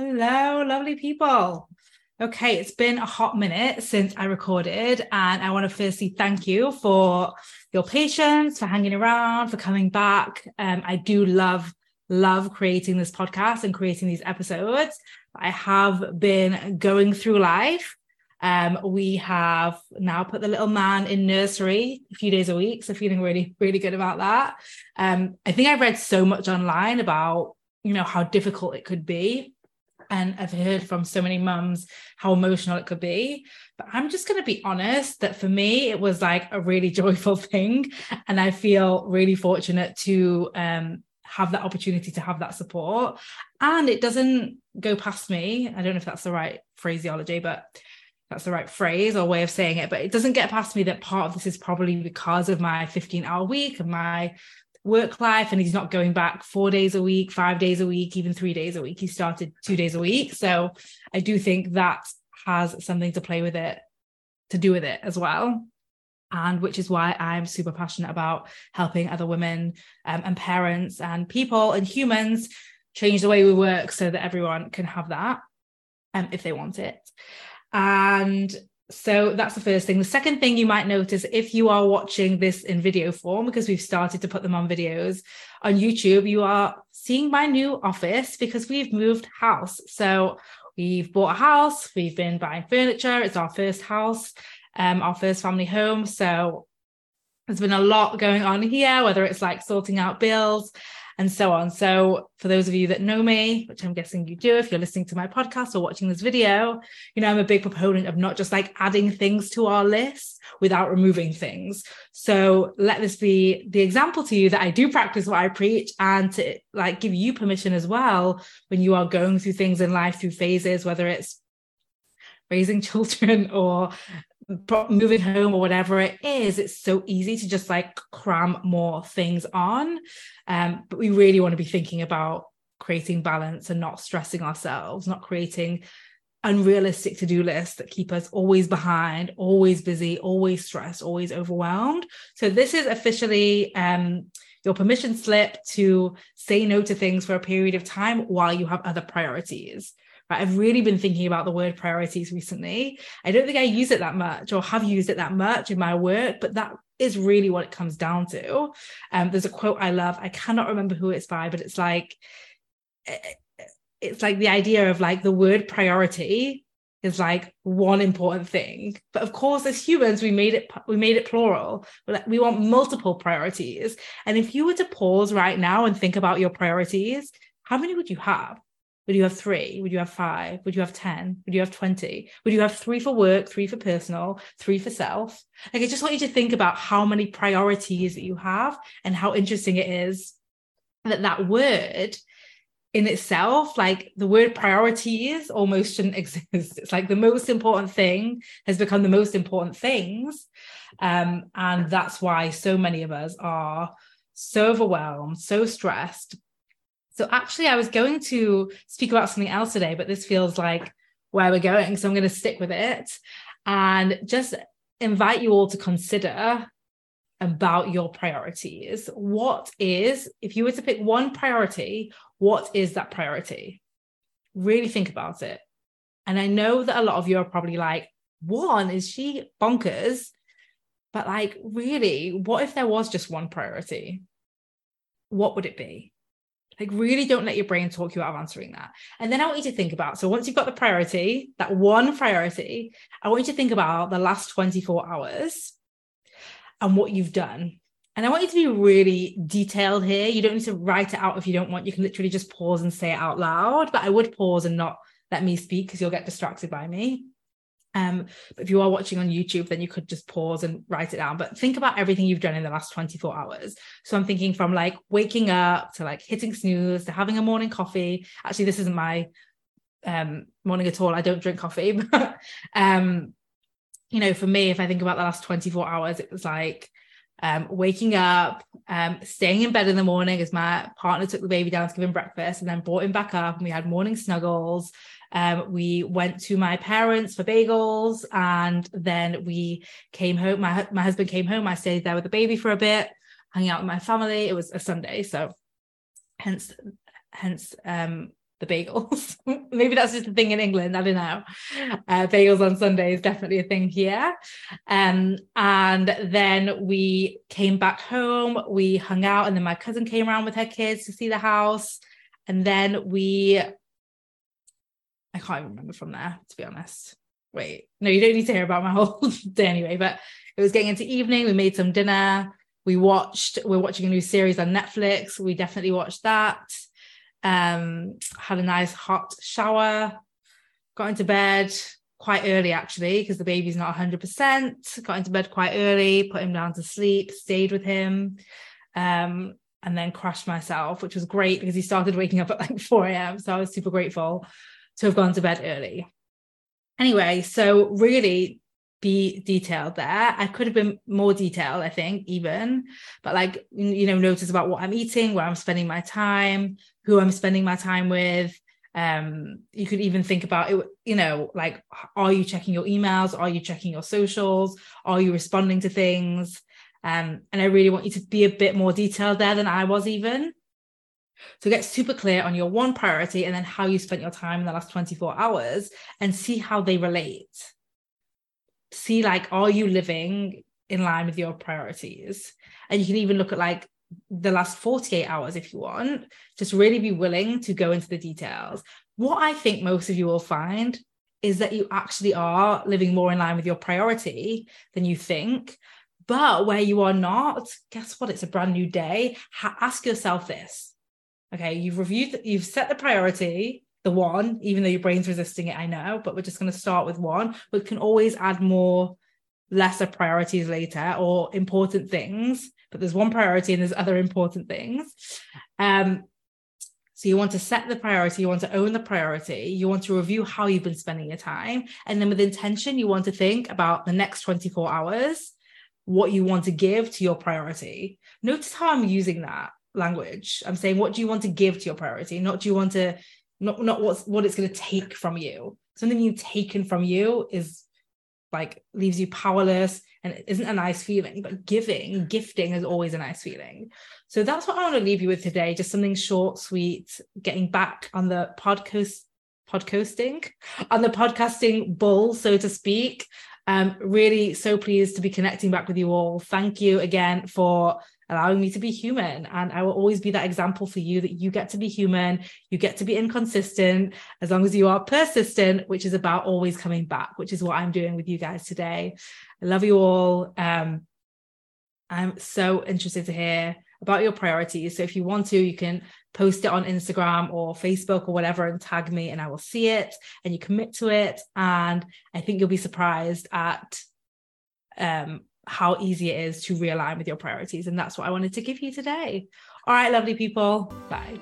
Hello, lovely people. Okay, it's been a hot minute since I recorded, and I want to firstly thank you for your patience, for hanging around, for coming back. Um, I do love, love creating this podcast and creating these episodes. I have been going through life. Um, we have now put the little man in nursery a few days a week, so feeling really, really good about that. Um, I think I've read so much online about you know how difficult it could be and I've heard from so many mums how emotional it could be. But I'm just going to be honest that for me, it was like a really joyful thing. And I feel really fortunate to um, have that opportunity to have that support. And it doesn't go past me. I don't know if that's the right phraseology, but that's the right phrase or way of saying it, but it doesn't get past me that part of this is probably because of my 15 hour week and my work life and he's not going back four days a week, five days a week, even three days a week. He started two days a week. So I do think that has something to play with it, to do with it as well. And which is why I'm super passionate about helping other women um, and parents and people and humans change the way we work so that everyone can have that um, if they want it. And so that's the first thing. The second thing you might notice if you are watching this in video form, because we've started to put them on videos on YouTube, you are seeing my new office because we've moved house. So we've bought a house, we've been buying furniture. It's our first house, um, our first family home. So there's been a lot going on here, whether it's like sorting out bills, and so on. So, for those of you that know me, which I'm guessing you do if you're listening to my podcast or watching this video, you know, I'm a big proponent of not just like adding things to our list without removing things. So, let this be the example to you that I do practice what I preach and to like give you permission as well when you are going through things in life through phases, whether it's raising children or moving home or whatever it is, it's so easy to just like cram more things on. Um, but we really want to be thinking about creating balance and not stressing ourselves, not creating unrealistic to-do lists that keep us always behind, always busy, always stressed, always overwhelmed. So this is officially um, your permission slip to say no to things for a period of time while you have other priorities. Right? I've really been thinking about the word priorities recently. I don't think I use it that much or have used it that much in my work, but that is really what it comes down to. Um, there's a quote I love. I cannot remember who it's by, but it's like, it's like the idea of like the word priority is like one important thing but of course as humans we made it we made it plural we want multiple priorities and if you were to pause right now and think about your priorities how many would you have would you have three? Would you have five? Would you have 10? Would you have 20? Would you have three for work, three for personal, three for self? Like, I just want you to think about how many priorities that you have and how interesting it is that that word in itself, like the word priorities almost shouldn't exist. It's like the most important thing has become the most important things. Um, and that's why so many of us are so overwhelmed, so stressed, so actually, I was going to speak about something else today, but this feels like where we're going. So I'm going to stick with it and just invite you all to consider about your priorities. What is, if you were to pick one priority, what is that priority? Really think about it. And I know that a lot of you are probably like, one, is she bonkers? But like, really, what if there was just one priority? What would it be? Like, really don't let your brain talk you out of answering that. And then I want you to think about so once you've got the priority, that one priority, I want you to think about the last 24 hours and what you've done. And I want you to be really detailed here. You don't need to write it out if you don't want. You can literally just pause and say it out loud. But I would pause and not let me speak because you'll get distracted by me. Um, but if you are watching on YouTube, then you could just pause and write it down. But think about everything you've done in the last 24 hours. So I'm thinking from like waking up to like hitting snooze to having a morning coffee. Actually, this isn't my um morning at all. I don't drink coffee, but um, you know, for me, if I think about the last 24 hours, it was like um, waking up, um, staying in bed in the morning as my partner took the baby down to give him breakfast and then brought him back up and we had morning snuggles. Um, we went to my parents for bagels and then we came home. My, my husband came home. I stayed there with the baby for a bit, hanging out with my family. It was a Sunday. So hence, hence, um, the bagels. Maybe that's just a thing in England. I don't know. Uh, bagels on Sunday is definitely a thing here. Um, and then we came back home, we hung out, and then my cousin came around with her kids to see the house. And then we, I can't even remember from there, to be honest. Wait, no, you don't need to hear about my whole day anyway, but it was getting into evening. We made some dinner. We watched, we're watching a new series on Netflix. We definitely watched that um, had a nice hot shower, got into bed quite early actually, because the baby's not 100%. Got into bed quite early, put him down to sleep, stayed with him, um, and then crashed myself, which was great because he started waking up at like 4 a.m. So I was super grateful to have gone to bed early. Anyway, so really be detailed there. I could have been more detailed, I think, even, but like, you know, notice about what I'm eating, where I'm spending my time, who I'm spending my time with. Um, you could even think about it, you know, like, are you checking your emails? Are you checking your socials? Are you responding to things? Um, and I really want you to be a bit more detailed there than I was even. So get super clear on your one priority and then how you spent your time in the last 24 hours and see how they relate. See like are you living in line with your priorities? And you can even look at like the last 48 hours if you want. Just really be willing to go into the details. What i think most of you will find is that you actually are living more in line with your priority than you think. But where you are not guess what? It's a brand new day. Ha- ask yourself this okay you've reviewed you've set the priority the one, even though your brain's resisting it, I know, but we're just going to start with one. We can always add more lesser priorities later or important things, but there's one priority and there's other important things. Um, so you want to set the priority, you want to own the priority, you want to review how you've been spending your time. And then with intention, you want to think about the next 24 hours, what you want to give to your priority. Notice how I'm using that language. I'm saying, what do you want to give to your priority? Not do you want to not not what's what it's going to take from you something you've taken from you is like leaves you powerless and it isn't a nice feeling but giving gifting is always a nice feeling so that's what i want to leave you with today just something short sweet getting back on the podcast podcasting on the podcasting bull so to speak um really so pleased to be connecting back with you all thank you again for allowing me to be human. And I will always be that example for you that you get to be human, you get to be inconsistent as long as you are persistent, which is about always coming back, which is what I'm doing with you guys today. I love you all. Um, I'm so interested to hear about your priorities. So if you want to, you can post it on Instagram or Facebook or whatever and tag me and I will see it and you commit to it. And I think you'll be surprised at um, how easy it is to realign with your priorities. And that's what I wanted to give you today. All right, lovely people. Bye.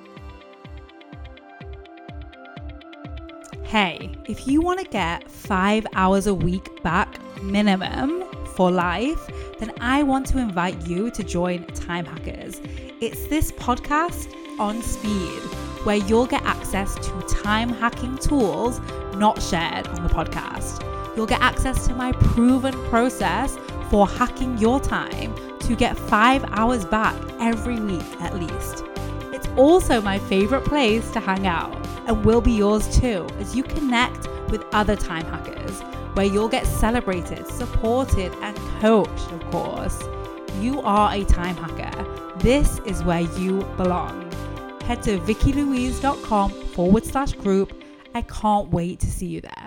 Hey, if you want to get five hours a week back minimum for life, then I want to invite you to join Time Hackers. It's this podcast on speed where you'll get access to time hacking tools not shared on the podcast. You'll get access to my proven process for hacking your time to get five hours back every week at least. It's also my favorite place to hang out and will be yours too as you connect with other time hackers where you'll get celebrated, supported, and coached, of course. You are a time hacker. This is where you belong. Head to vickylouise.com forward slash group. I can't wait to see you there.